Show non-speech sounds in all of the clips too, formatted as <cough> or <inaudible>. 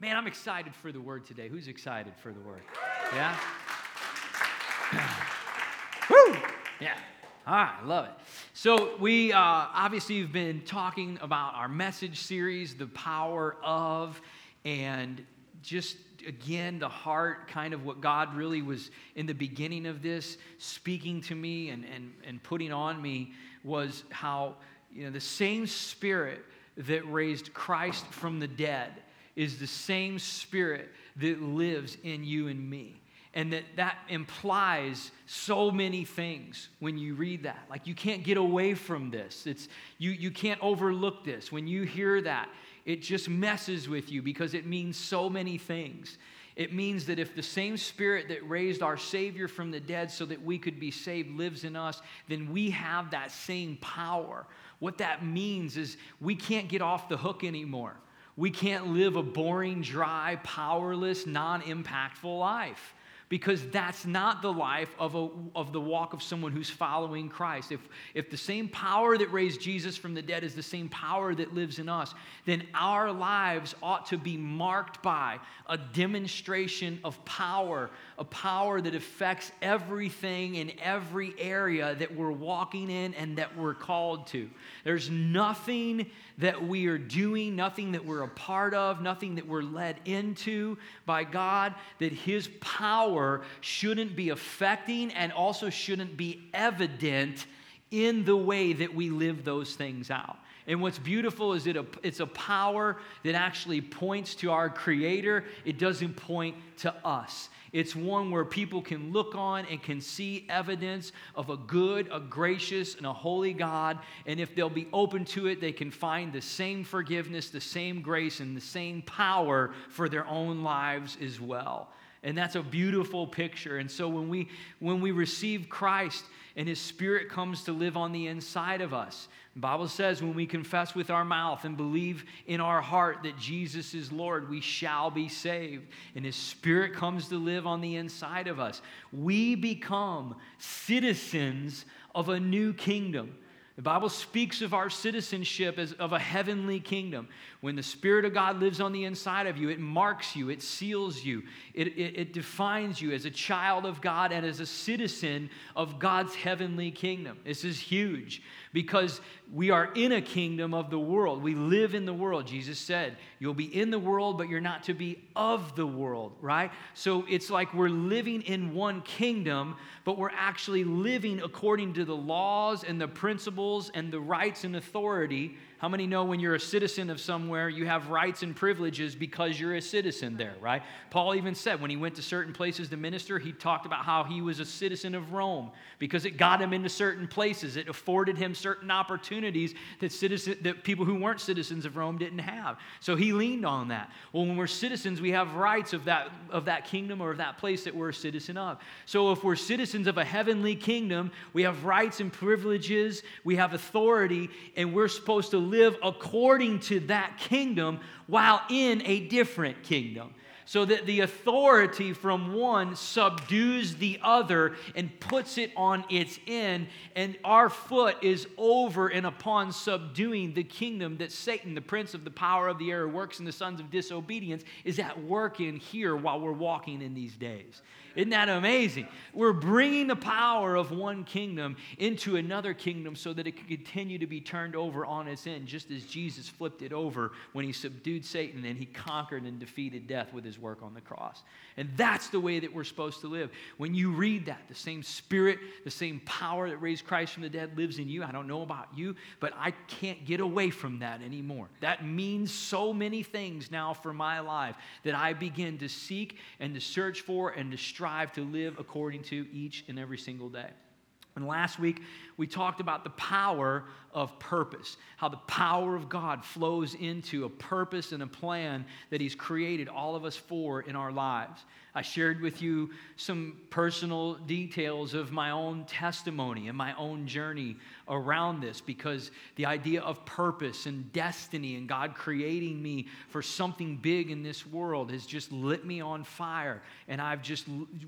Man, I'm excited for the word today. Who's excited for the word? Yeah? <coughs> Woo! Yeah. All right, I love it. So, we uh, obviously have been talking about our message series, The Power of, and just again, the heart, kind of what God really was in the beginning of this speaking to me and, and, and putting on me was how, you know, the same spirit that raised Christ from the dead is the same spirit that lives in you and me. And that that implies so many things when you read that. Like you can't get away from this. It's you you can't overlook this. When you hear that it just messes with you because it means so many things. It means that if the same spirit that raised our savior from the dead so that we could be saved lives in us then we have that same power. What that means is we can't get off the hook anymore we can't live a boring dry powerless non-impactful life because that's not the life of, a, of the walk of someone who's following Christ. If, if the same power that raised Jesus from the dead is the same power that lives in us, then our lives ought to be marked by a demonstration of power, a power that affects everything in every area that we're walking in and that we're called to. There's nothing that we are doing, nothing that we're a part of, nothing that we're led into by God, that His power shouldn't be affecting and also shouldn't be evident in the way that we live those things out. And what's beautiful is that it's a power that actually points to our Creator, it doesn't point to us. It's one where people can look on and can see evidence of a good, a gracious, and a holy God. And if they'll be open to it, they can find the same forgiveness, the same grace, and the same power for their own lives as well. And that's a beautiful picture. And so when we when we receive Christ and his spirit comes to live on the inside of us, the Bible says when we confess with our mouth and believe in our heart that Jesus is Lord, we shall be saved. And His Spirit comes to live on the inside of us. We become citizens of a new kingdom. The Bible speaks of our citizenship as of a heavenly kingdom. When the Spirit of God lives on the inside of you, it marks you, it seals you, it, it, it, defines you as a child of God and as a citizen of God's heavenly kingdom. This is huge because we are in a kingdom of the world. We live in the world. Jesus said, You'll be in the world, but you're not to be of the world, right? So it's like we're living in one kingdom, but we're actually living according to the laws and the principles and the rights and authority how many know when you're a citizen of somewhere, you have rights and privileges because you're a citizen there, right? Paul even said when he went to certain places to minister, he talked about how he was a citizen of Rome because it got him into certain places. It afforded him certain opportunities that, citizen, that people who weren't citizens of Rome didn't have. So he leaned on that. Well, when we're citizens, we have rights of that, of that kingdom or of that place that we're a citizen of. So if we're citizens of a heavenly kingdom, we have rights and privileges, we have authority, and we're supposed to live according to that kingdom while in a different kingdom. So that the authority from one subdues the other and puts it on its end, and our foot is over and upon subduing the kingdom that Satan, the prince of the power of the air, works in the sons of disobedience, is at work in here while we're walking in these days. Isn't that amazing? We're bringing the power of one kingdom into another kingdom so that it can continue to be turned over on its end, just as Jesus flipped it over when he subdued Satan and he conquered and defeated death with his work on the cross. And that's the way that we're supposed to live. When you read that, the same spirit, the same power that raised Christ from the dead lives in you. I don't know about you, but I can't get away from that anymore. That means so many things now for my life that I begin to seek and to search for and to strive to live according to each and every single day. And last week, we talked about the power of purpose, how the power of God flows into a purpose and a plan that He's created all of us for in our lives. I shared with you some personal details of my own testimony and my own journey around this because the idea of purpose and destiny and God creating me for something big in this world has just lit me on fire. And I've just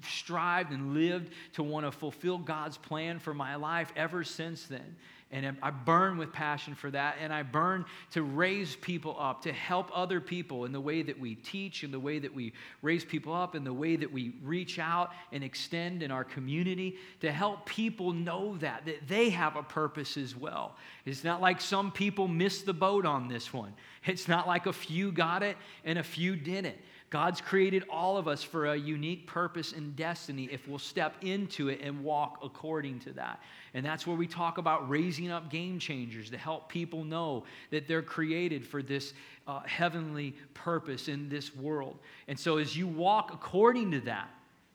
strived and lived to want to fulfill God's plan for my life ever since then. And I burn with passion for that. And I burn to raise people up, to help other people in the way that we teach, in the way that we raise people up, in the way that we reach out and extend in our community, to help people know that, that they have a purpose as well. It's not like some people missed the boat on this one. It's not like a few got it and a few didn't. God's created all of us for a unique purpose and destiny if we'll step into it and walk according to that. And that's where we talk about raising up game changers to help people know that they're created for this uh, heavenly purpose in this world. And so as you walk according to that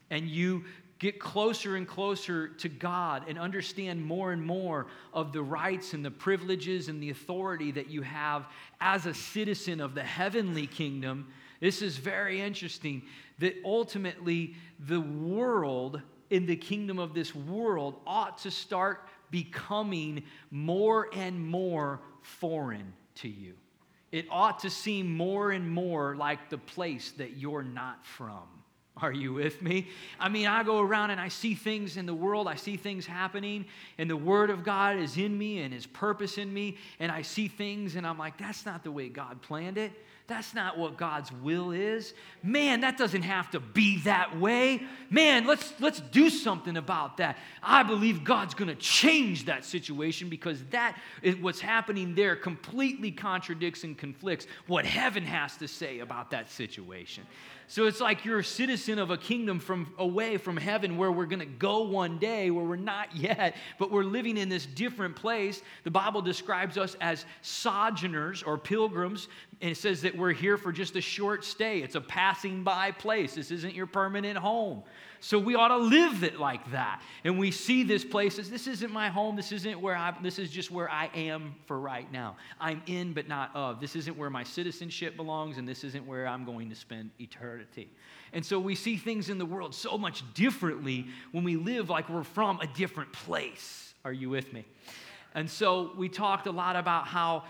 and you get closer and closer to God and understand more and more of the rights and the privileges and the authority that you have as a citizen of the heavenly kingdom this is very interesting that ultimately the world in the kingdom of this world ought to start becoming more and more foreign to you. It ought to seem more and more like the place that you're not from. Are you with me? I mean, I go around and I see things in the world, I see things happening, and the Word of God is in me and His purpose in me, and I see things and I'm like, that's not the way God planned it. That's not what God's will is. Man, that doesn't have to be that way. Man, let's, let's do something about that. I believe God's going to change that situation because that is what's happening there completely contradicts and conflicts what heaven has to say about that situation. So it's like you're a citizen of a kingdom from away from heaven where we're going to go one day, where we're not yet, but we're living in this different place. The Bible describes us as sojourners or pilgrims, and it says that we're here for just a short stay. It's a passing by place. This isn't your permanent home. So we ought to live it like that. And we see this place as this isn't my home. This isn't where I this is just where I am for right now. I'm in but not of. This isn't where my citizenship belongs and this isn't where I'm going to spend eternity. And so we see things in the world so much differently when we live like we're from a different place. Are you with me? And so we talked a lot about how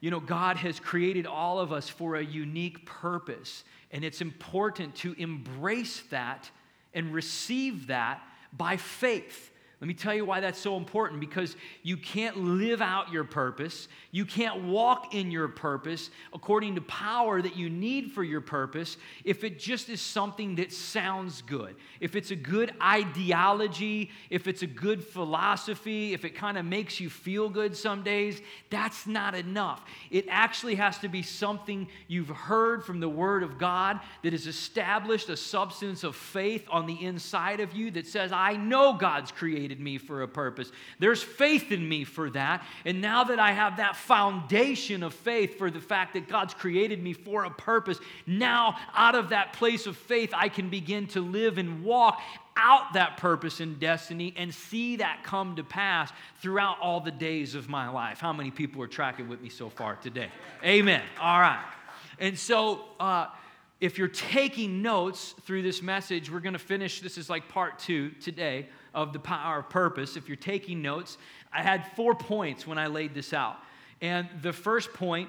you know, God has created all of us for a unique purpose, and it's important to embrace that and receive that by faith. Let me tell you why that's so important because you can't live out your purpose. You can't walk in your purpose according to power that you need for your purpose if it just is something that sounds good. If it's a good ideology, if it's a good philosophy, if it kind of makes you feel good some days, that's not enough. It actually has to be something you've heard from the Word of God that has established a substance of faith on the inside of you that says, I know God's created created me for a purpose. There's faith in me for that. And now that I have that foundation of faith for the fact that God's created me for a purpose, now out of that place of faith, I can begin to live and walk out that purpose and destiny and see that come to pass throughout all the days of my life. How many people are tracking with me so far today? Amen. All right. And so, uh, if you're taking notes through this message, we're going to finish. This is like part two today of the power of purpose. If you're taking notes, I had four points when I laid this out. And the first point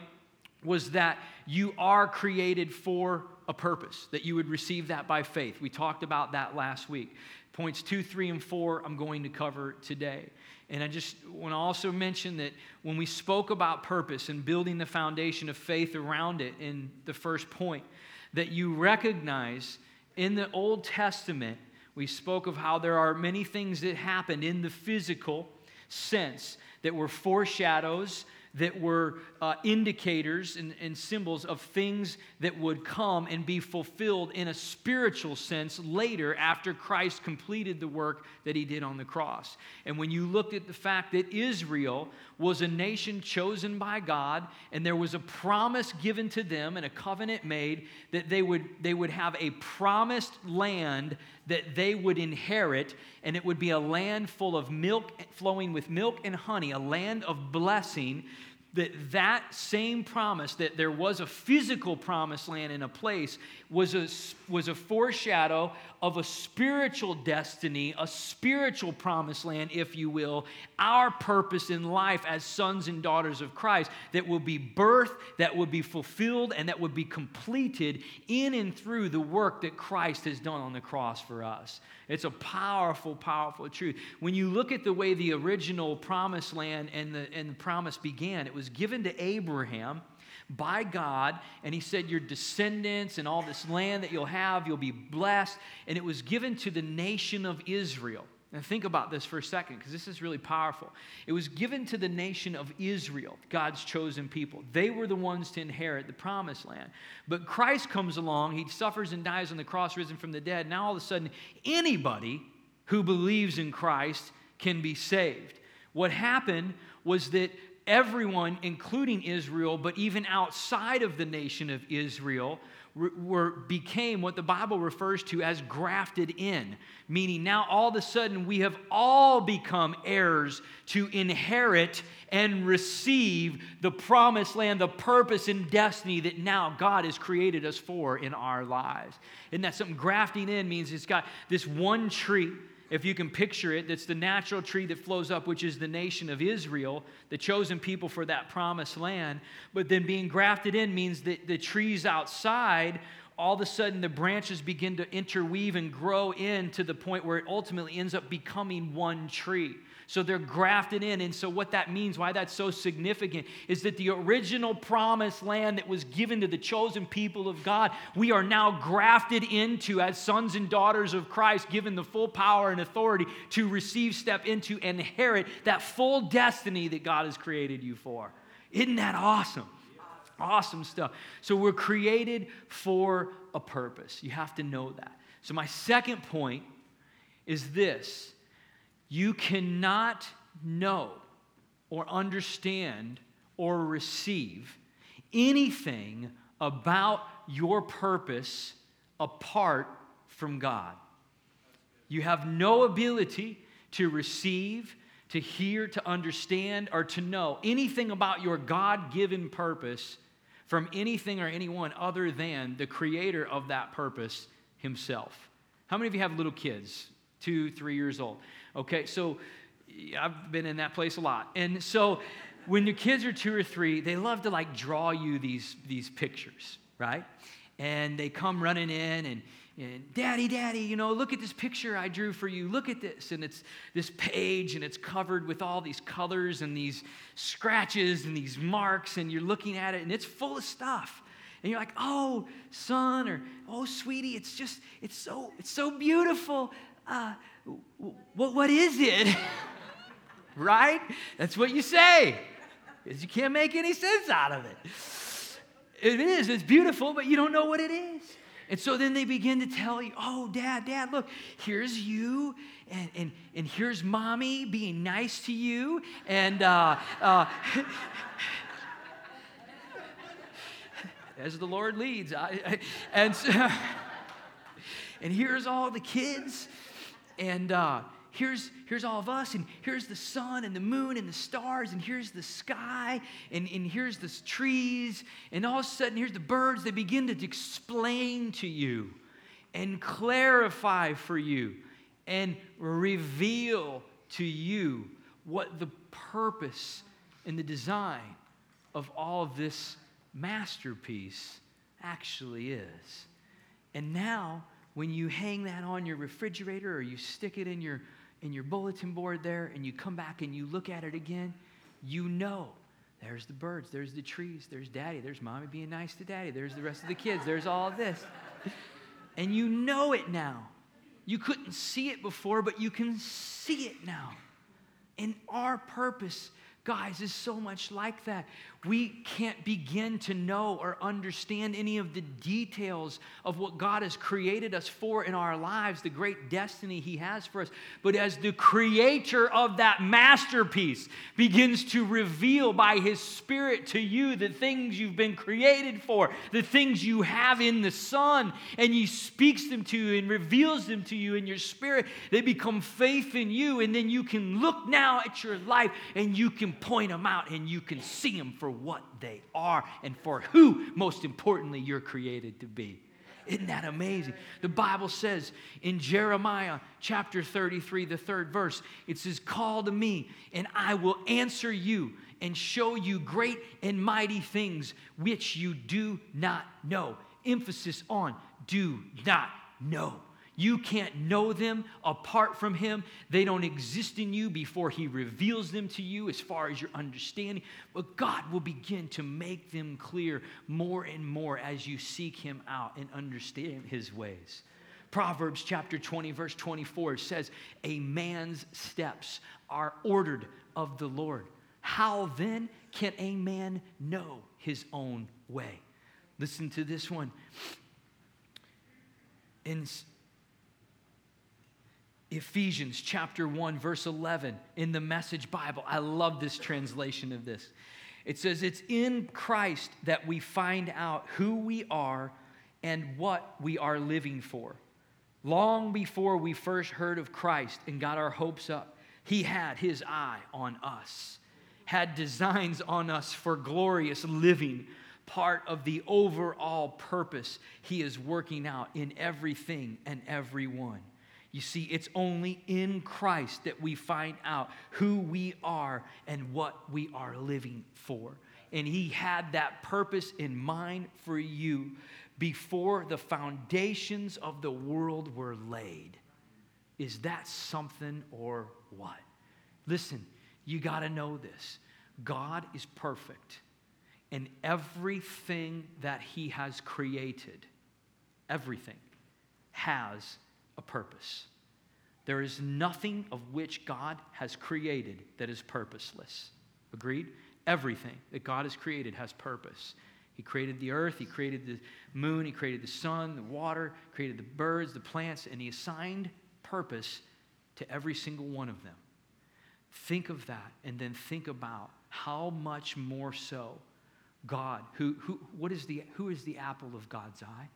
was that you are created for a purpose, that you would receive that by faith. We talked about that last week. Points two, three, and four, I'm going to cover today. And I just want to also mention that when we spoke about purpose and building the foundation of faith around it in the first point, that you recognize in the Old Testament we spoke of how there are many things that happened in the physical sense that were foreshadows that were uh, indicators and, and, symbols of things that would come and be fulfilled in a spiritual sense later after Christ completed the work that he did on the cross. And when you looked at the fact that Israel was a nation chosen by God and there was a promise given to them and a covenant made that they would, they would have a promised land that they would inherit, and it would be a land full of milk, flowing with milk and honey, a land of blessing that that same promise, that there was a physical promised land in a place, was a, was a foreshadow of a spiritual destiny, a spiritual promised land, if you will, our purpose in life as sons and daughters of Christ that will be birthed, that will be fulfilled, and that would be completed in and through the work that Christ has done on the cross for us. It's a powerful, powerful truth. When you look at the way the original promised land and the, and the promise began, it was given to Abraham by God, and he said, Your descendants and all this land that you'll have, you'll be blessed. And it was given to the nation of Israel. And think about this for a second, because this is really powerful. It was given to the nation of Israel, God's chosen people. They were the ones to inherit the promised land. But Christ comes along, he suffers and dies on the cross, risen from the dead. Now, all of a sudden, anybody who believes in Christ can be saved. What happened was that everyone, including Israel, but even outside of the nation of Israel, were, became what the Bible refers to as grafted in, meaning now all of a sudden we have all become heirs to inherit and receive the promised land, the purpose and destiny that now God has created us for in our lives. Isn't that something? Grafting in means it's got this one tree if you can picture it, that's the natural tree that flows up, which is the nation of Israel, the chosen people for that promised land. But then being grafted in means that the trees outside, all of a sudden the branches begin to interweave and grow in to the point where it ultimately ends up becoming one tree. So they're grafted in. And so, what that means, why that's so significant, is that the original promised land that was given to the chosen people of God, we are now grafted into as sons and daughters of Christ, given the full power and authority to receive, step into, and inherit that full destiny that God has created you for. Isn't that awesome? Awesome stuff. So, we're created for a purpose. You have to know that. So, my second point is this you cannot know or understand or receive anything about your purpose apart from God. You have no ability to receive, to hear, to understand, or to know anything about your God given purpose from anything or anyone other than the creator of that purpose himself. How many of you have little kids, two, three years old? Okay, so I've been in that place a lot. And so when your kids are two or three, they love to like draw you these, these pictures, right? And they come running in and, and daddy, daddy, you know, look at this picture I drew for you. Look at this. And it's this page and it's covered with all these colors and these scratches and these marks. And you're looking at it and it's full of stuff. And you're like, oh, son, or oh, sweetie, it's just, it's so, it's so beautiful. Uh, what, what is it? <laughs> right? That's what you say, because you can't make any sense out of it. It is, it's beautiful, but you don't know what it is. And so then they begin to tell you, oh, dad, dad, look, here's you, and, and, and here's mommy being nice to you, and uh, uh, <laughs> as the Lord leads. I, I, and, so, <laughs> and here's all the kids, and uh, here's, here's all of us, and here's the sun and the moon and the stars, and here's the sky, and, and here's the trees, and all of a sudden, here's the birds. They begin to explain to you and clarify for you and reveal to you what the purpose and the design of all of this masterpiece actually is. And now, when you hang that on your refrigerator or you stick it in your in your bulletin board there and you come back and you look at it again, you know there's the birds, there's the trees, there's daddy, there's mommy being nice to daddy, there's the rest of the kids, there's all this. And you know it now. You couldn't see it before, but you can see it now. And our purpose, guys, is so much like that. We can't begin to know or understand any of the details of what God has created us for in our lives, the great destiny He has for us. But as the creator of that masterpiece begins to reveal by His Spirit to you the things you've been created for, the things you have in the Son, and He speaks them to you and reveals them to you in your spirit, they become faith in you. And then you can look now at your life and you can point them out and you can see them for what they are and for who, most importantly, you're created to be. Isn't that amazing? The Bible says in Jeremiah chapter 33, the third verse, it says, Call to me, and I will answer you and show you great and mighty things which you do not know. Emphasis on do not know. You can't know them apart from Him. They don't exist in you before He reveals them to you as far as your understanding. But God will begin to make them clear more and more as you seek Him out and understand His ways. Proverbs chapter 20, verse 24 says, A man's steps are ordered of the Lord. How then can a man know his own way? Listen to this one. In Ephesians chapter 1, verse 11 in the Message Bible. I love this translation of this. It says, It's in Christ that we find out who we are and what we are living for. Long before we first heard of Christ and got our hopes up, He had His eye on us, had designs on us for glorious living, part of the overall purpose He is working out in everything and everyone. You see, it's only in Christ that we find out who we are and what we are living for. And He had that purpose in mind for you before the foundations of the world were laid. Is that something or what? Listen, you got to know this God is perfect, and everything that He has created, everything, has a purpose. There is nothing of which God has created that is purposeless. Agreed? Everything that God has created has purpose. He created the earth, He created the moon, He created the sun, the water, created the birds, the plants, and He assigned purpose to every single one of them. Think of that and then think about how much more so God, who, who, what is the, who is the apple of God's eye?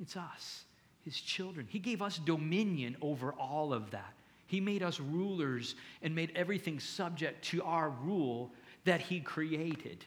It's us his children. He gave us dominion over all of that. He made us rulers and made everything subject to our rule that he created.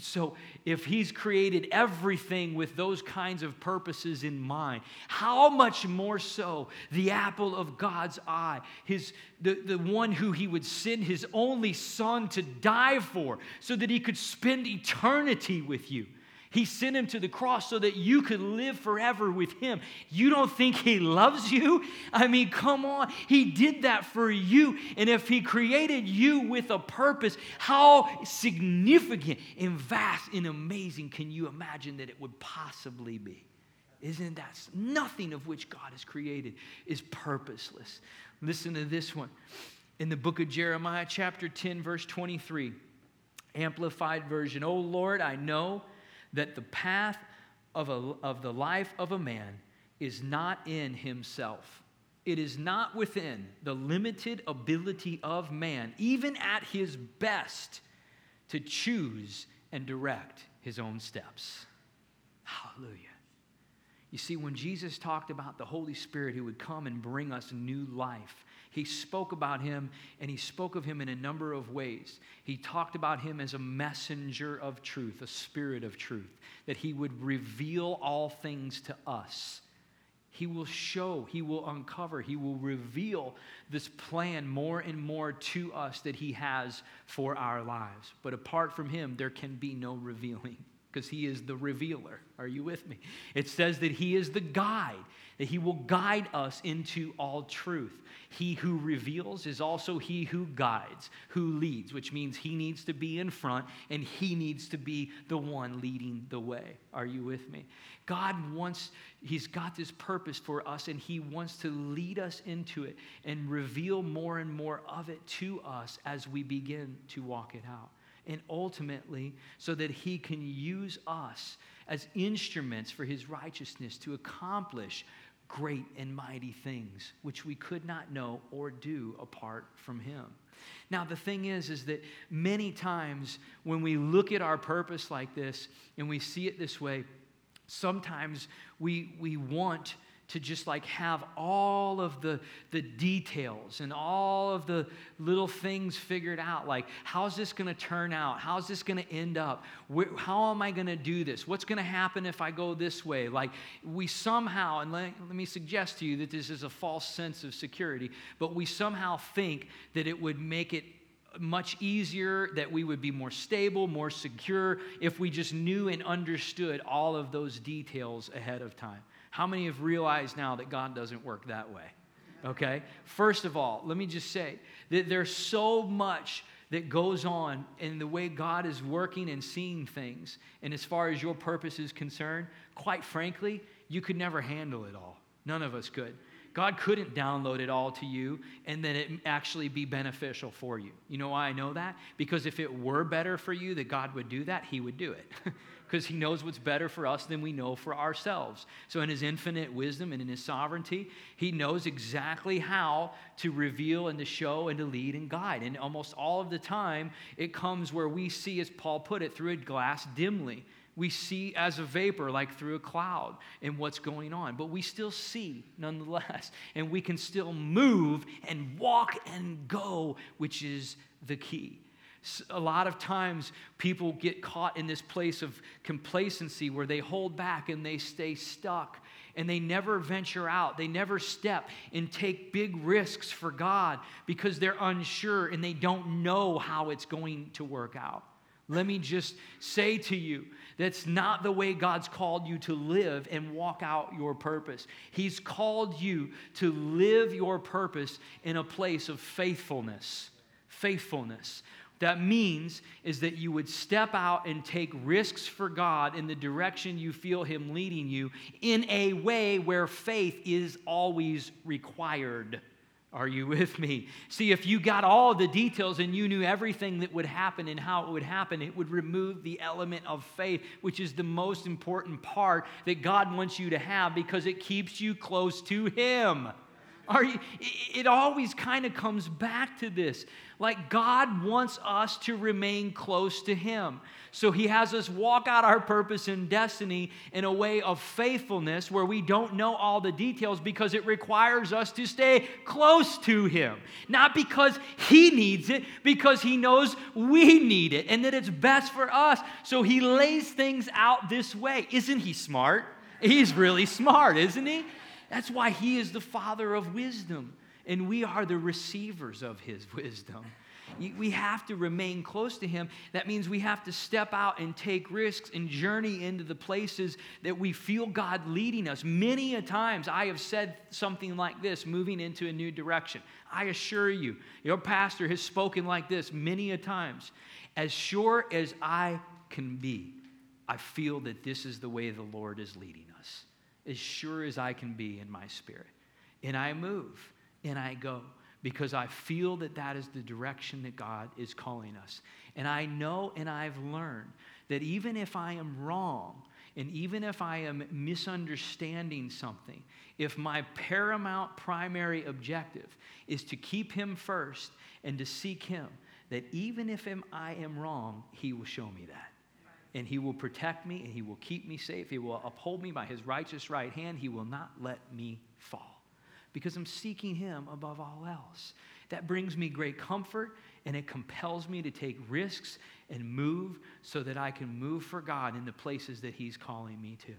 So, if he's created everything with those kinds of purposes in mind, how much more so the apple of God's eye, his, the, the one who he would send his only son to die for so that he could spend eternity with you? He sent him to the cross so that you could live forever with him. You don't think he loves you? I mean, come on. He did that for you. And if he created you with a purpose, how significant and vast and amazing can you imagine that it would possibly be? Isn't that nothing of which God has created is purposeless? Listen to this one. In the book of Jeremiah, chapter 10, verse 23, Amplified Version. Oh Lord, I know that the path of, a, of the life of a man is not in himself. It is not within the limited ability of man, even at his best, to choose and direct his own steps. Hallelujah. You see, when Jesus talked about the Holy Spirit who would come and bring us new life, he spoke about him and he spoke of him in a number of ways. He talked about him as a messenger of truth, a spirit of truth, that he would reveal all things to us. He will show, he will uncover, he will reveal this plan more and more to us that he has for our lives. But apart from him, there can be no revealing because he is the revealer. Are you with me? It says that he is the guide, that he will guide us into all truth. He who reveals is also he who guides, who leads, which means he needs to be in front and he needs to be the one leading the way. Are you with me? God wants, he's got this purpose for us and he wants to lead us into it and reveal more and more of it to us as we begin to walk it out. and ultimately so that he can use us as instruments for his righteousness to accomplish great and mighty things which we could not know or do apart from him. Now the thing is is that many times when we look at our purpose like this and we see it this way, sometimes we we want to just like have all of the, the details and all of the little things figured out. Like, how's this going to turn out? How's this going to end up? Where, how am I going to do this? What's going to happen if I go this way? Like, we somehow, and let, let me suggest to you that this is a false sense of security, but we somehow think that it would make it much easier, that we would be more stable, more secure if we just knew and understood all of those details ahead of time. How many have realized now that God doesn't work that way? Okay? First of all, let me just say that there's so much that goes on in the way God is working and seeing things. And as far as your purpose is concerned, quite frankly, you could never handle it all. None of us could. God couldn't download it all to you and then it actually be beneficial for you. You know why I know that? Because if it were better for you that God would do that, He would do it. <laughs> because he knows what's better for us than we know for ourselves. So, in his infinite wisdom and in his sovereignty, he knows exactly how to reveal and to show and to lead and guide. And almost all of the time, it comes where we see, as Paul put it, through a glass dimly. We see as a vapor, like through a cloud, and what's going on. But we still see nonetheless. <laughs> And we can still move and walk and go, which is the key a lot of times people get caught in this place of complacency where they hold back and they stay stuck and they never venture out. They never step and take big risks for God because they're unsure and they don't know how it's going to work out. Let me just say to you that's not the way God's called you to live and walk out your purpose. He's called you to live your purpose in a place of faithfulness. Faithfulness that means is that you would step out and take risks for God in the direction you feel Him leading you in a way where faith is always required. Are you with me? See, if you got all the details and you knew everything that would happen and how it would happen, it would remove the element of faith, which is the most important part that God wants you to have because it keeps you close to Him. Are you, it always kind of comes back to this. Like God wants us to remain close to Him. So He has us walk out our purpose and destiny in a way of faithfulness where we don't know all the details because it requires us to stay close to Him. Not because He needs it, because He knows we need it and that it's best for us. So He lays things out this way. Isn't He smart? He's really smart, isn't He? That's why he is the father of wisdom, and we are the receivers of his <laughs> wisdom. We have to remain close to him. That means we have to step out and take risks and journey into the places that we feel God leading us. Many a times I have said something like this, moving into a new direction. I assure you, your pastor has spoken like this many a times. As sure as I can be, I feel that this is the way the Lord is leading us as sure as I can be in my spirit. And I move and I go because I feel that that is the direction that God is calling us. And I know and I've learned that even if I am wrong, and even if I am misunderstanding something, if my paramount primary objective is to keep Him first and to seek Him, that even if I am wrong, He will show me that and he will protect me and he will keep me safe. He will uphold me by his righteous right hand. He will not let me fall because I'm seeking him above all else. That brings me great comfort and it compels me to take risks and move so that I can move for God in the places that he's calling me to.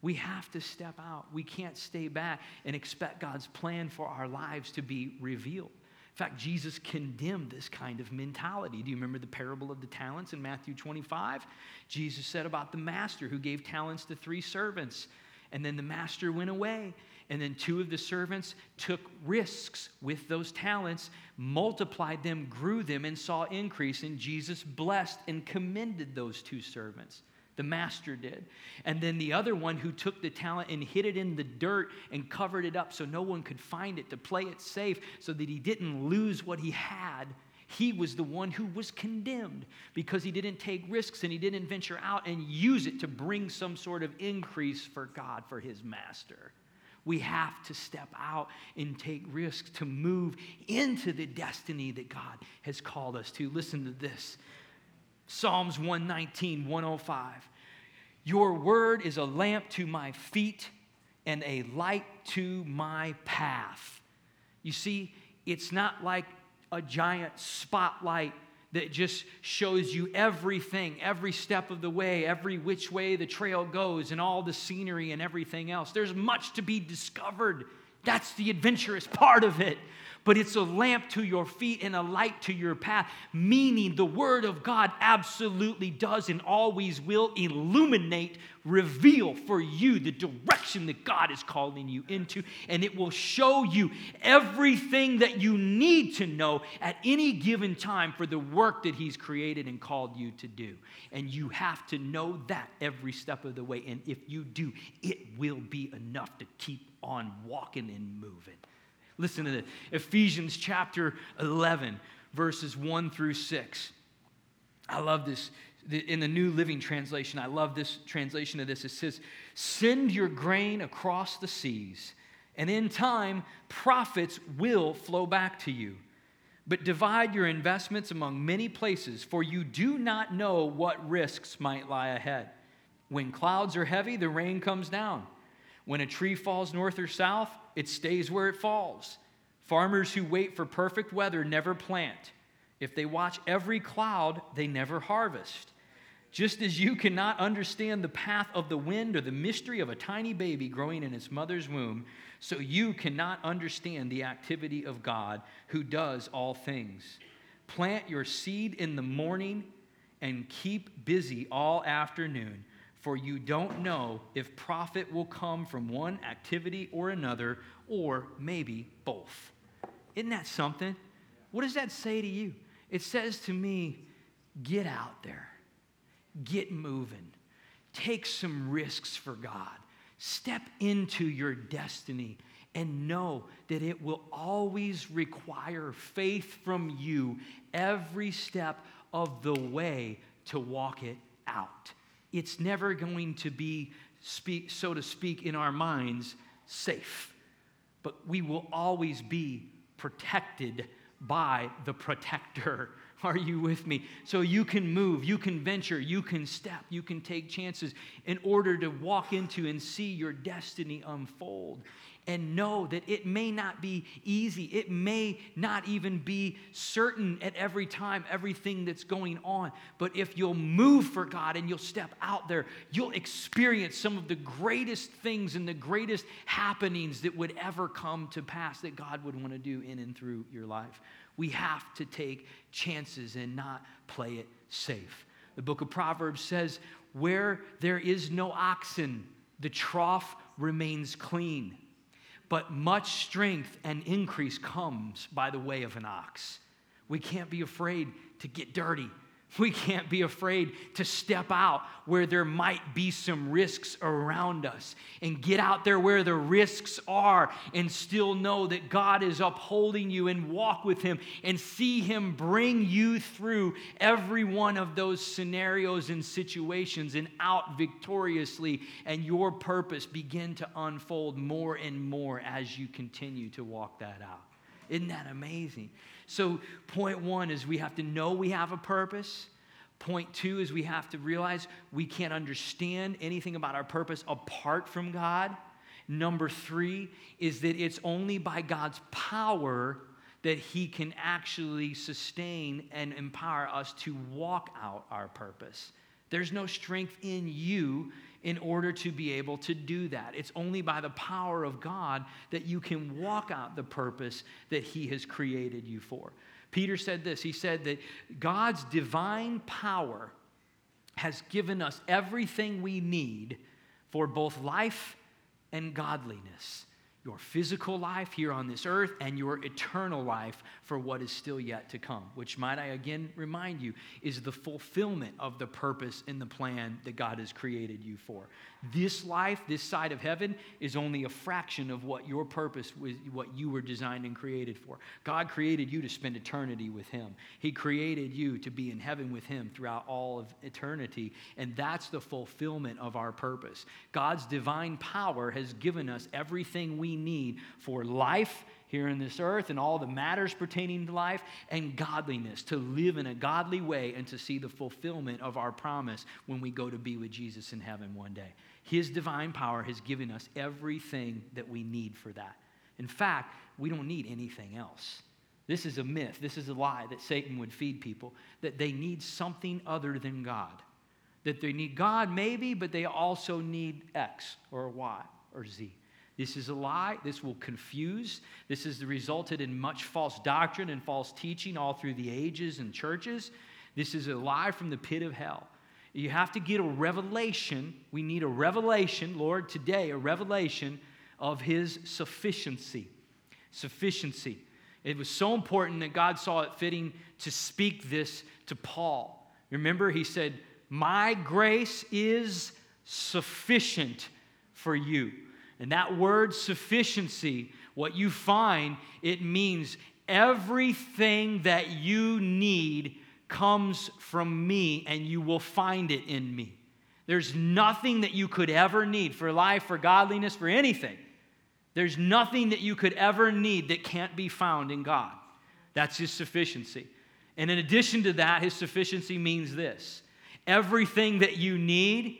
We have to step out. We can't stay back and expect God's plan for our lives to be revealed. In fact, Jesus condemned this kind of mentality. Do you remember the parable of the talents in Matthew 25? Jesus said about the master who gave talents to three servants, and then the master went away. And then two of the servants took risks with those talents, multiplied them, grew them, and saw increase. And Jesus blessed and commended those two servants. The master did. And then the other one who took the talent and hid it in the dirt and covered it up so no one could find it to play it safe so that he didn't lose what he had. He was the one who was condemned because he didn't take risks and he didn't venture out and use it to bring some sort of increase for God, for his master. We have to step out and take risks to move into the destiny that God has called us to. Listen to this Psalms 119, 105. Your word is a lamp to my feet and a light to my path. You see, it's not like a giant spotlight that just shows you everything, every step of the way, every which way the trail goes, and all the scenery and everything else. There's much to be discovered. That's the adventurous part of it but it's a lamp to your feet and a light to your path, meaning the Word of God absolutely does and always will illuminate, reveal for you the direction that God is calling you into, and it will show you everything that you need to know at any given time for the work that He's created and called you to do. And you have to know that every step of the way. And if you do, it will be enough to keep on walking and moving. Listen to this Ephesians chapter 11, verses 1 through 6. I love this. In the New Living Translation, I love this translation of this. It says, Send your grain across the seas, and in time, profits will flow back to you. But divide your investments among many places, for you do not know what risks might lie ahead. When clouds are heavy, the rain comes down. When a tree falls north or south, it stays where it falls. Farmers who wait for perfect weather never plant. If they watch every cloud, they never harvest. Just as you cannot understand the path of the wind or the mystery of a tiny baby growing in its mother's womb, so you cannot understand the activity of God who does all things. Plant your seed in the morning and keep busy all afternoon for you don't know if profit will come from one activity or another, or maybe both. Isn't that something? What does that say to you? It says to me, get out there, get moving, take some risks for God, step into your destiny, and know that it will always require faith from you every step of the way to walk it out it's never going to be, speak, so to speak, in our minds, safe. But we will always be protected by the protector. <laughs> Are you with me? So you can move, you can venture, you can step, you can take chances in order to walk into and see your destiny unfold and know that it may not be easy. It may not even be certain at every time, everything that's going on. But if you'll move for God and you'll step out there, you'll experience some of the greatest things and the greatest happenings that would ever come to pass that God would want to do in and through your life. We have to take chances and not play it safe. The book of Proverbs says, Where there is no oxen, the trough remains clean but much strength and increase comes by the way of an ox. We can't be afraid to get dirty. We can't be afraid to step out where there might be some risks around us and get out there where the risks are and still know that God is upholding you and walk with Him and see Him bring you through every one of those scenarios and situations and out victoriously, and your purpose begin to unfold more and more as you continue to walk that out. Isn't that amazing? So, point one is we have to know we have a purpose. Point two is we have to realize we can't understand anything about our purpose apart from God. Number three is that it's only by God's power that He can actually sustain and empower us to walk out our purpose. There's no strength in you in order to be able to do that. It's only by the power of God that you can walk out the purpose that He has created you for. Peter said this He said that God's divine power has given us everything we need for both life and godliness your physical life here on this earth and your eternal life for what is still yet to come, which, might I again remind you, is the fulfillment of the purpose and the plan that God has created you for. This life, this side of heaven, is only a fraction of what your purpose was, what you were designed and created for. God created you to spend eternity with Him. He created you to be in heaven with Him throughout all of eternity, and that's the fulfillment of our purpose. God's divine power has given us everything we need for life here in this earth and all the matters pertaining to life and godliness, to live in a godly way and to see the fulfillment of our promise when we go to be with Jesus in heaven one day. His divine power has given us everything that we need for that. In fact, we don't need anything else. This is a myth, this is a lie that Satan would feed people that they need something other than God. That they need God, maybe, but they also need X or Y or Z. This is a lie. This will confuse. This has resulted in much false doctrine and false teaching all through the ages and churches. This is a lie from the pit of hell. You have to get a revelation. We need a revelation, Lord, today, a revelation of His sufficiency. Sufficiency. It was so important that God saw it fitting to speak this to Paul. Remember, he said, My grace is sufficient for you. And that word sufficiency, what you find, it means everything that you need comes from me and you will find it in me. There's nothing that you could ever need for life, for godliness, for anything. There's nothing that you could ever need that can't be found in God. That's His sufficiency. And in addition to that, His sufficiency means this everything that you need,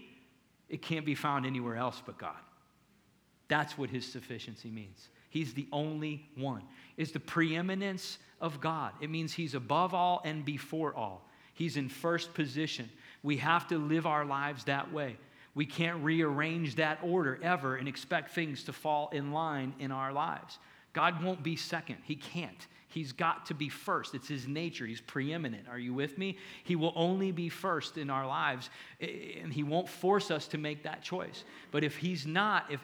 it can't be found anywhere else but God. That's what his sufficiency means. He's the only one. Is the preeminence of God. It means he's above all and before all. He's in first position. We have to live our lives that way. We can't rearrange that order ever and expect things to fall in line in our lives. God won't be second. He can't. He's got to be first. It's his nature. He's preeminent. Are you with me? He will only be first in our lives, and he won't force us to make that choice. But if he's not, if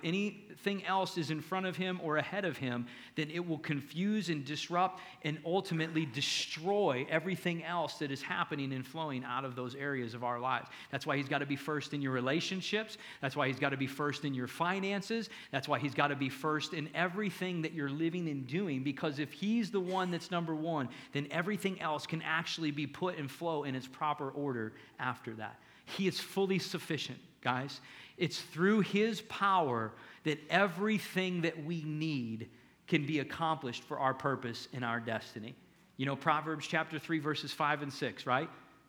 anything else is in front of him or ahead of him, then it will confuse and disrupt and ultimately destroy everything else that is happening and flowing out of those areas of our lives. That's why he's got to be first in your relationships. That's why he's got to be first in your finances. That's why he's got to be first in everything that you're living and doing, because if he's the one that's number one, then everything else can actually be put and flow in its proper order after that. He is fully sufficient, guys. It's through His power that everything that we need can be accomplished for our purpose and our destiny. You know, Proverbs chapter 3, verses 5 and 6, right?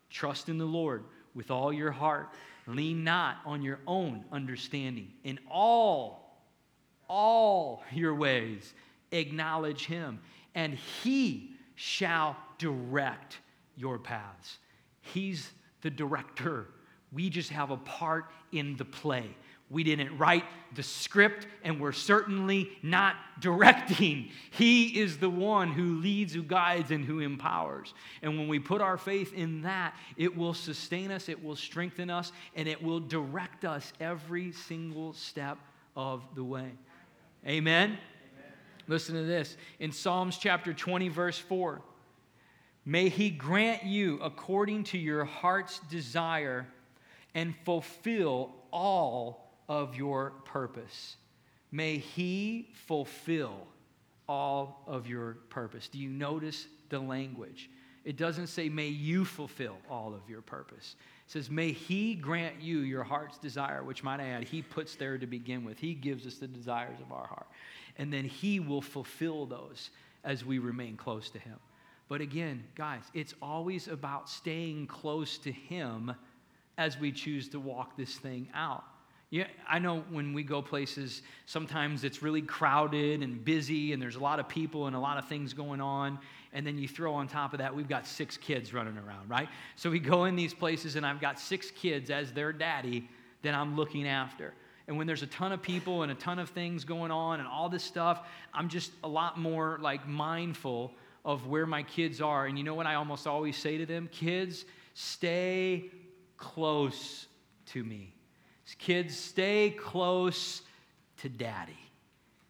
Trust in the Lord with all your heart. Lean not on your own understanding. In all, all your ways, acknowledge Him, and He shall direct your paths. He's the director. We just have a part in the play. We didn't write the script, and we're certainly not <laughs> directing. He is the one who leads, who guides, and who empowers. And when we put our faith in that, it will sustain us, it will strengthen us, and it will direct us every single step of the way. Amen. Listen to this. In Psalms chapter 20, verse 4, may he grant you according to your heart's desire and fulfill all of your purpose. May he fulfill all of your purpose. Do you notice the language? It doesn't say, may you fulfill all of your purpose. It says, may he grant you your heart's desire, which might I add, he puts there to begin with. He gives us the desires of our heart and then He will fulfill those as we remain close to Him. But again, guys, it's always about staying close to Him as we choose to walk this thing out. Yeah, I know when we go places, sometimes it's really crowded and busy, and there's a lot of people and a lot of things going on. And then you throw on top of that, we've got six kids running around, right? So we go in these places, and I've got six kids as their daddy that I'm looking after and when there's a ton of people and a ton of things going on and all this stuff, I'm just a lot more like mindful of where my kids are. And you know what I almost always say to them? Kids, stay close to me. Kids, stay close to daddy.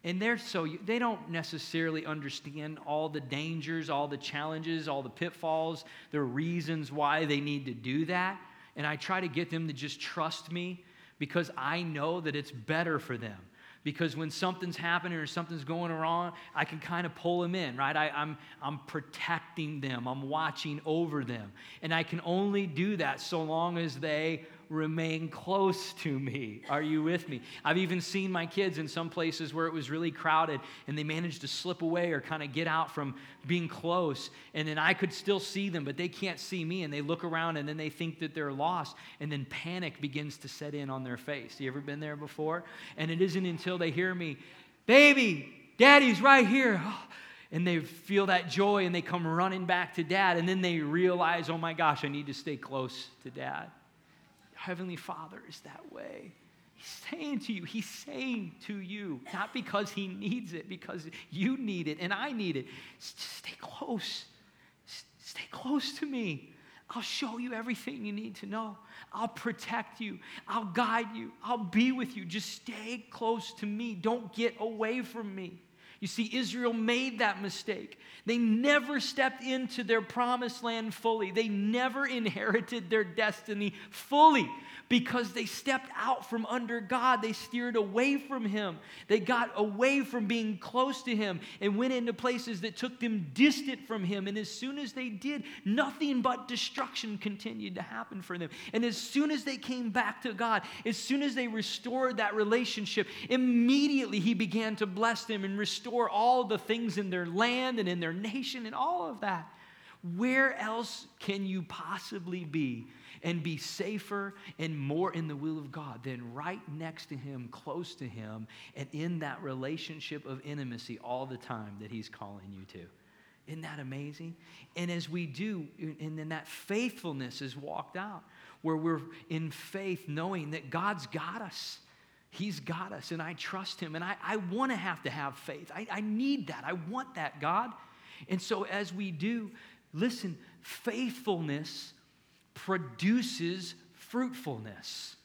And they're so, they don't necessarily understand all the dangers, all the challenges, all the pitfalls, the reasons why they need to do that. And I try to get them to just trust me because I know that it's better for them because when something's happening or something's going wrong, I can kind of pull them in, right? I, am I'm, I'm protecting them, I'm watching over them. And I can only do that so long as they remain close to me. Are you with me? I've even seen my kids in some places where it was really crowded and they managed to slip away or kind of get out from being close. And then I could still see them, but they can't see me. And they look around and then they think that they're lost. And then panic begins to set in on their face. You ever been there before? And it isn't until they hear me, baby, daddy's right here. <gasps> and they feel that joy and they come running back to dad and then they realize oh my gosh i need to stay close to dad Heavenly Father is that way. He's saying to you, He's saying to you, not because He needs it, because you need it and I need it. Stay close. Stay close to me. I'll show you everything you need to know. I'll protect you. I'll guide you. I'll be with you. Just stay close to me. Don't get away from me. You see, Israel made that mistake. They never stepped into their promised land fully, they never inherited their destiny fully because they stepped out from under God. They steered away from Him. They got away from being close to Him and went into places that took them distant from Him. And as soon as they did, nothing but destruction continued to happen for them. And as soon as they came back to God, as soon as they restored that relationship, immediately He began to bless them and restore all the things in their land and in their nation and all of that. Where else can you possibly be and be safer and more in the will of God than right next to Him, close to Him, and in that relationship of intimacy all the time that He's calling you to. Isn't that amazing? And as we do, and then that faithfulness is walked out, where we're in faith knowing that God's got us. He's got us, and I trust Him, and I, I want to have to have faith. I, I need that. I want that, God. And so, as we do, listen, faithfulness produces fruitfulness.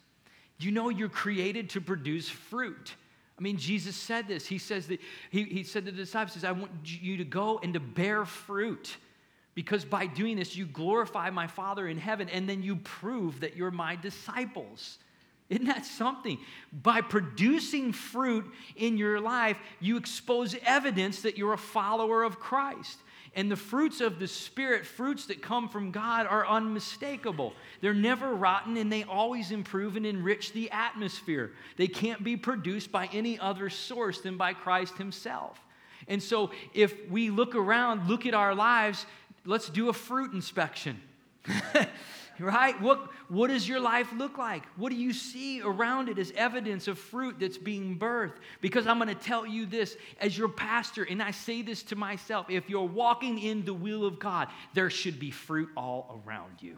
You know, you're created to produce fruit. I mean, Jesus said this. He says that he, he said to the disciples, I want you to go and to bear fruit. Because by doing this, you glorify my Father in heaven, and then you prove that you're my disciples. Isn't that something? By producing fruit in your life, you expose evidence that you're a follower of Christ. And the fruits of the Spirit, fruits that come from God, are unmistakable. They're never rotten and they always improve and enrich the atmosphere. They can't be produced by any other source than by Christ Himself. And so, if we look around, look at our lives, let's do a fruit inspection. <laughs> right? What, what does your life look like? What do you see around it as evidence of fruit that's being birthed? Because I'm going to tell you this as your pastor, and I say this to myself if you're walking in the will of God, there should be fruit all around you.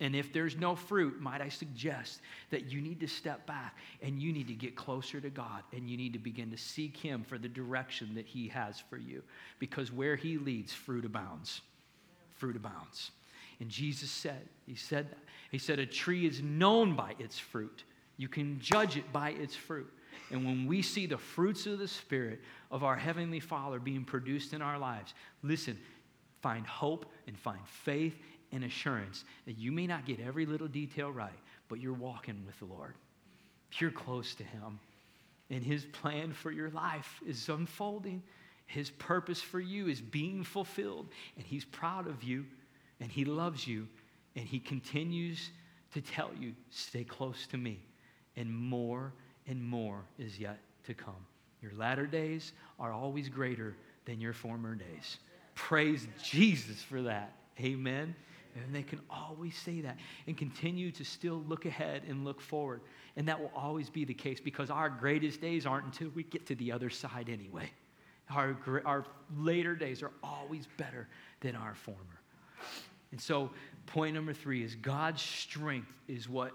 And if there's no fruit, might I suggest that you need to step back and you need to get closer to God and you need to begin to seek Him for the direction that He has for you. Because where He leads, fruit abounds. Fruit abounds. And Jesus said, He said that. He said, A tree is known by its fruit. You can judge it by its fruit. And when we see the fruits of the Spirit of our Heavenly Father being produced in our lives, listen, find hope and find faith and assurance that you may not get every little detail right, but you're walking with the Lord. You're close to Him. And His plan for your life is unfolding. His purpose for you is being fulfilled. And He's proud of you and He loves you, and He continues to tell you, stay close to me, and more and more is yet to come. Your latter days are always greater than your former days. Praise Jesus for that. Amen. And they can always say that and continue to still look ahead and look forward. And that will always be the case because our greatest days aren't until we get to the other side anyway. Our, our later days are always better than our former. And so, point number three is God's strength is what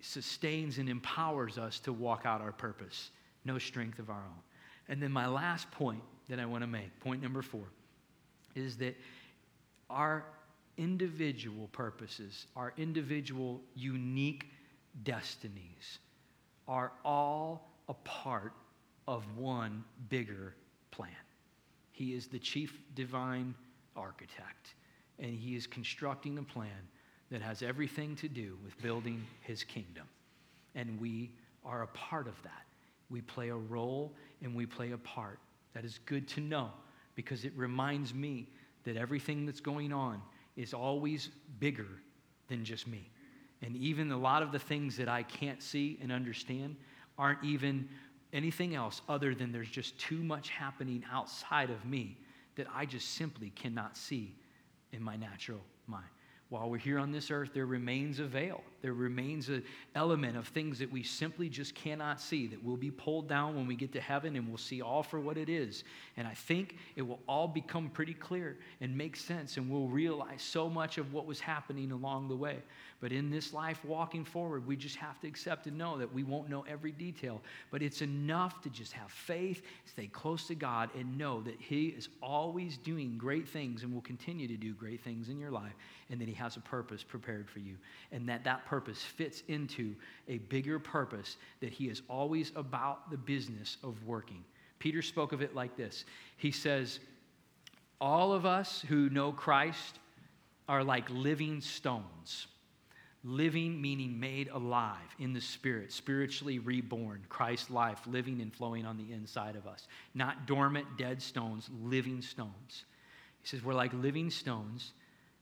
sustains and empowers us to walk out our purpose, no strength of our own. And then, my last point that I want to make, point number four, is that our individual purposes, our individual unique destinies, are all a part of one bigger plan. He is the chief divine architect and he is constructing a plan that has everything to do with building his kingdom. and we are a part of that. We play a role and we play a part. That is good to know because it reminds me that everything that's going on is always bigger than just me. And even a lot of the things that I can't see and understand aren't even anything else other than there's just too much happening outside of me that I just simply cannot see in my natural mind while we're here on this earth, there remains a veil. There remains an element of things that we simply just cannot see that will be pulled down when we get to heaven and we'll see all for what it is. And I think it will all become pretty clear and make sense, and we'll realize so much of what was happening along the way. But in this life, walking forward, we just have to accept and know that we won't know every detail. But it's enough to just have faith, stay close to God, and know that He is always doing great things and will continue to do great things in your life, and that He has a purpose prepared for you, and that that purpose fits into a bigger purpose that He is always about the business of working. Peter spoke of it like this He says, All of us who know Christ are like living stones living meaning made alive in the spirit, spiritually reborn, Christ life living and flowing on the inside of us. Not dormant, dead stones, living stones. He says, We're like living stones,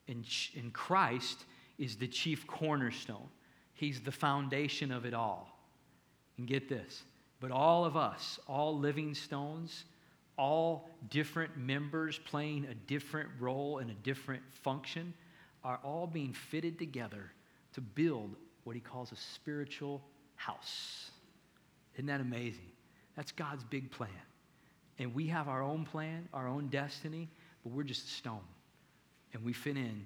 and, and Christ is the chief cornerstone. He's the foundation of it all. And get this, but all of us, all living stones, all different members playing a different role and a different function, are all being fitted together to build what he calls a spiritual house. Isn't that amazing? That's God's big plan. And we have our own plan, our own destiny, but we're just a stone. And we fit in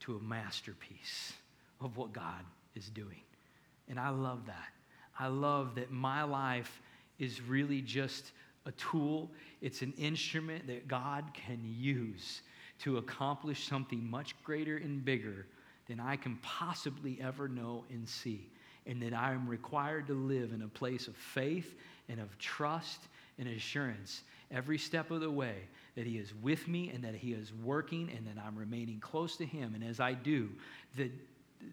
to a masterpiece of what God is doing. And I love that. I love that my life is really just a tool, it's an instrument that God can use to accomplish something much greater and bigger than I can possibly ever know and see. And that I am required to live in a place of faith and of trust and assurance every step of the way that He is with me and that He is working and that I'm remaining close to Him. And as I do, the,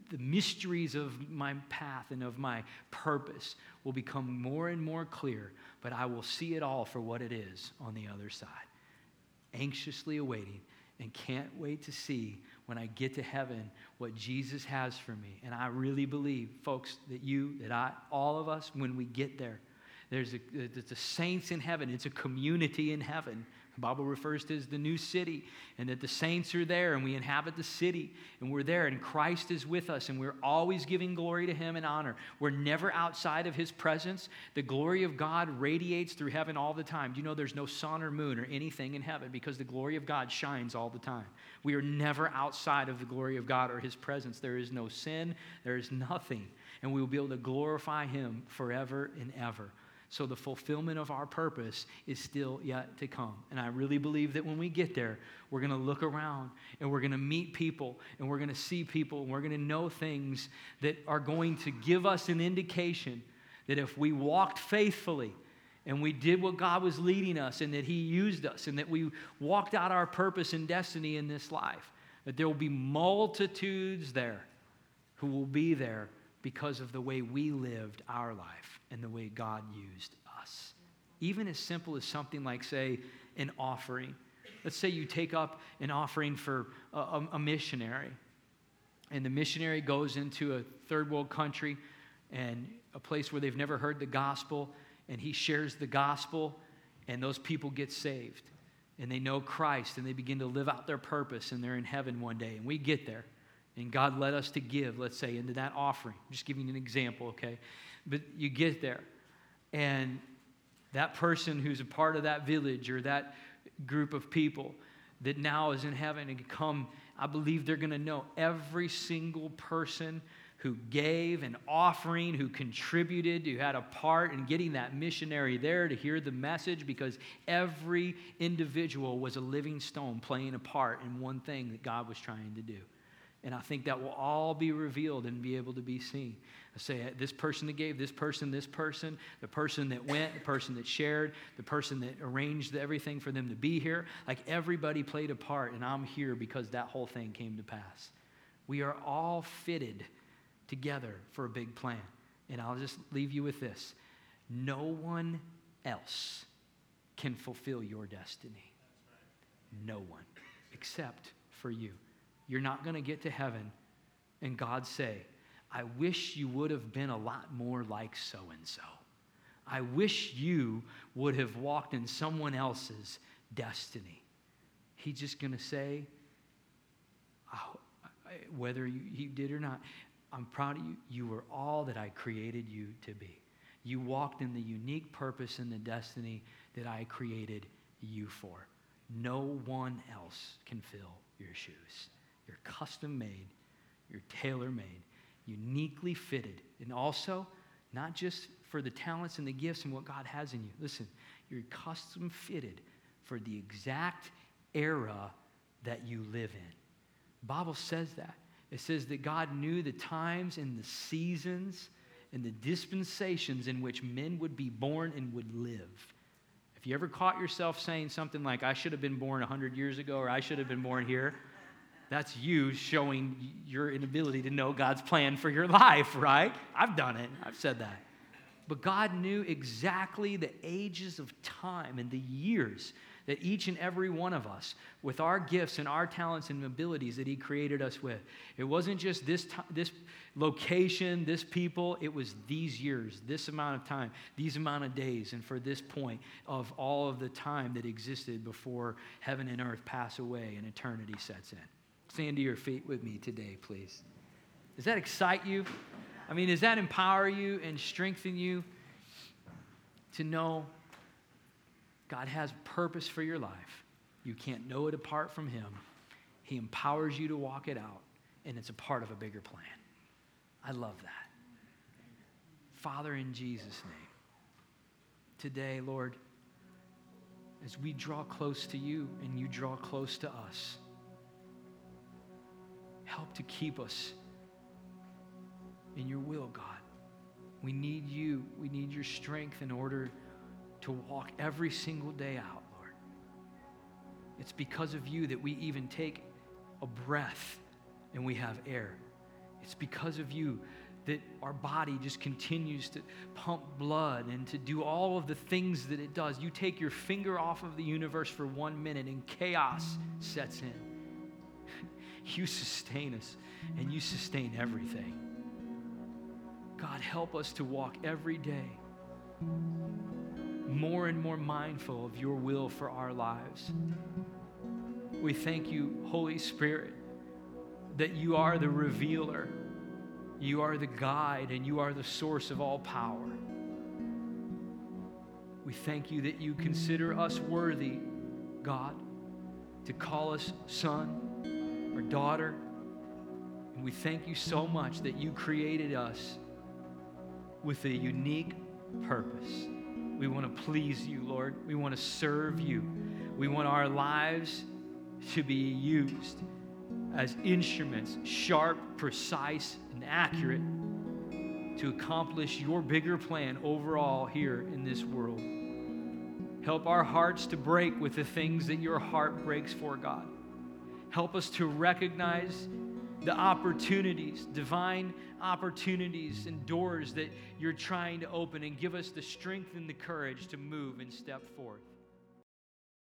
the mysteries of my path and of my purpose will become more and more clear, but I will see it all for what it is on the other side. Anxiously awaiting and can't wait to see when I get to heaven what Jesus has for me. And I really believe, folks, that you, that I, all of us, when we get there, there's a, the saints in heaven. It's a community in heaven the Bible refers to as the new city, and that the saints are there, and we inhabit the city, and we're there, and Christ is with us, and we're always giving glory to Him and honor. We're never outside of His presence. The glory of God radiates through heaven all the time. Do you know there's no sun or moon or anything in heaven because the glory of God shines all the time? We are never outside of the glory of God or His presence. There is no sin, there is nothing, and we will be able to glorify Him forever and ever. So the fulfillment of our purpose is still yet to come. And I really believe that when we get there, we're going to look around and we're going to meet people and we're going to see people and we're going to know things that are going to give us an indication that if we walked faithfully and we did what God was leading us and that He used us and that we walked out our purpose and destiny in this life, that there will be multitudes there who will be there because of the way we lived our life and the way God used us. Even as simple as something like, say, an offering. Let's say you take up an offering for a, a missionary, and the missionary goes into a third world country and a place where they've never heard the gospel, and he shares the gospel, and those people get saved. And they know Christ, and they begin to live out their purpose, and they're in heaven one day. And we get there and God led us to give, let's say, into that offering. I'm just giving you an example, okay? But you get there, and that person who's a part of that village or that group of people that now is in heaven and come, I believe they're going to know every single person who gave an offering, who contributed, who had a part in getting that missionary there to hear the message because every individual was a living stone playing a part in one thing that God was trying to do. And I think that will all be revealed and be able to be seen. I say this person that gave, this person, this person, the person that went, the person that shared, the person that arranged everything for them to be here. Like everybody played a part, and I'm here because that whole thing came to pass. We are all fitted together for a big plan. And I'll just leave you with this no one else can fulfill your destiny. No one except for you. You're not going to get to heaven and God say, I wish you would have been a lot more like so and so. I wish you would have walked in someone else's destiny. He's just going to say, whether you, did or not, I'm proud of you. You were all that I created you to be. You walked in the unique purpose and the destiny that I created you for. No one else can fill your shoes. You're custom made, you're tailor made, uniquely fitted. And also, not just for the talents and the gifts and what God has in you. Listen, you're custom fitted for the exact era that you live in. The Bible says that. It says that God knew the times and the seasons and the dispensations in which men would be born and would live. If you ever caught yourself saying something like, I should have been born 100 years ago or I should have been born here, that's you showing your inability to know God's plan for your life, right? I've done it. I've said that. But God knew exactly the ages of time and the years that each and every one of us, with our gifts and our talents and abilities that He created us with, it wasn't just this, t- this location, this people, it was these years, this amount of time, these amount of days, and for this point of all of the time that existed before heaven and earth pass away and eternity sets in. Stand to your feet with me today, please. Does that excite you? I mean, does that empower you and strengthen you to know God has purpose for your life. You can't know it apart from Him. He empowers you to walk it out, and it's a part of a bigger plan. I love that. Father, in Jesus' name, today, Lord, as we draw close to you and you draw close to us, help to keep us in your will, God. We need you. We need your strength in order to walk every single day out, Lord. It's because of you that we even take a breath and we have air. It's because of you that our body just continues to pump blood and to do all of the things that it does. You take your finger off of the universe for one minute and chaos sets in. You sustain us and you sustain everything. God, help us to walk every day more and more mindful of your will for our lives. We thank you, Holy Spirit, that you are the revealer, you are the guide, and you are the source of all power. We thank you that you consider us worthy, God, to call us son or daughter. And we thank you so much that you created us with a unique purpose. We want to please you, Lord. We want to serve you. We want our lives to be used as instruments, sharp, precise, and accurate to accomplish your bigger plan overall here in this world. Help our hearts to break with the things that your heart breaks for, God. Help us to recognize the opportunities, divine opportunities and doors that you're trying to open, and give us the strength and the courage to move and step forth.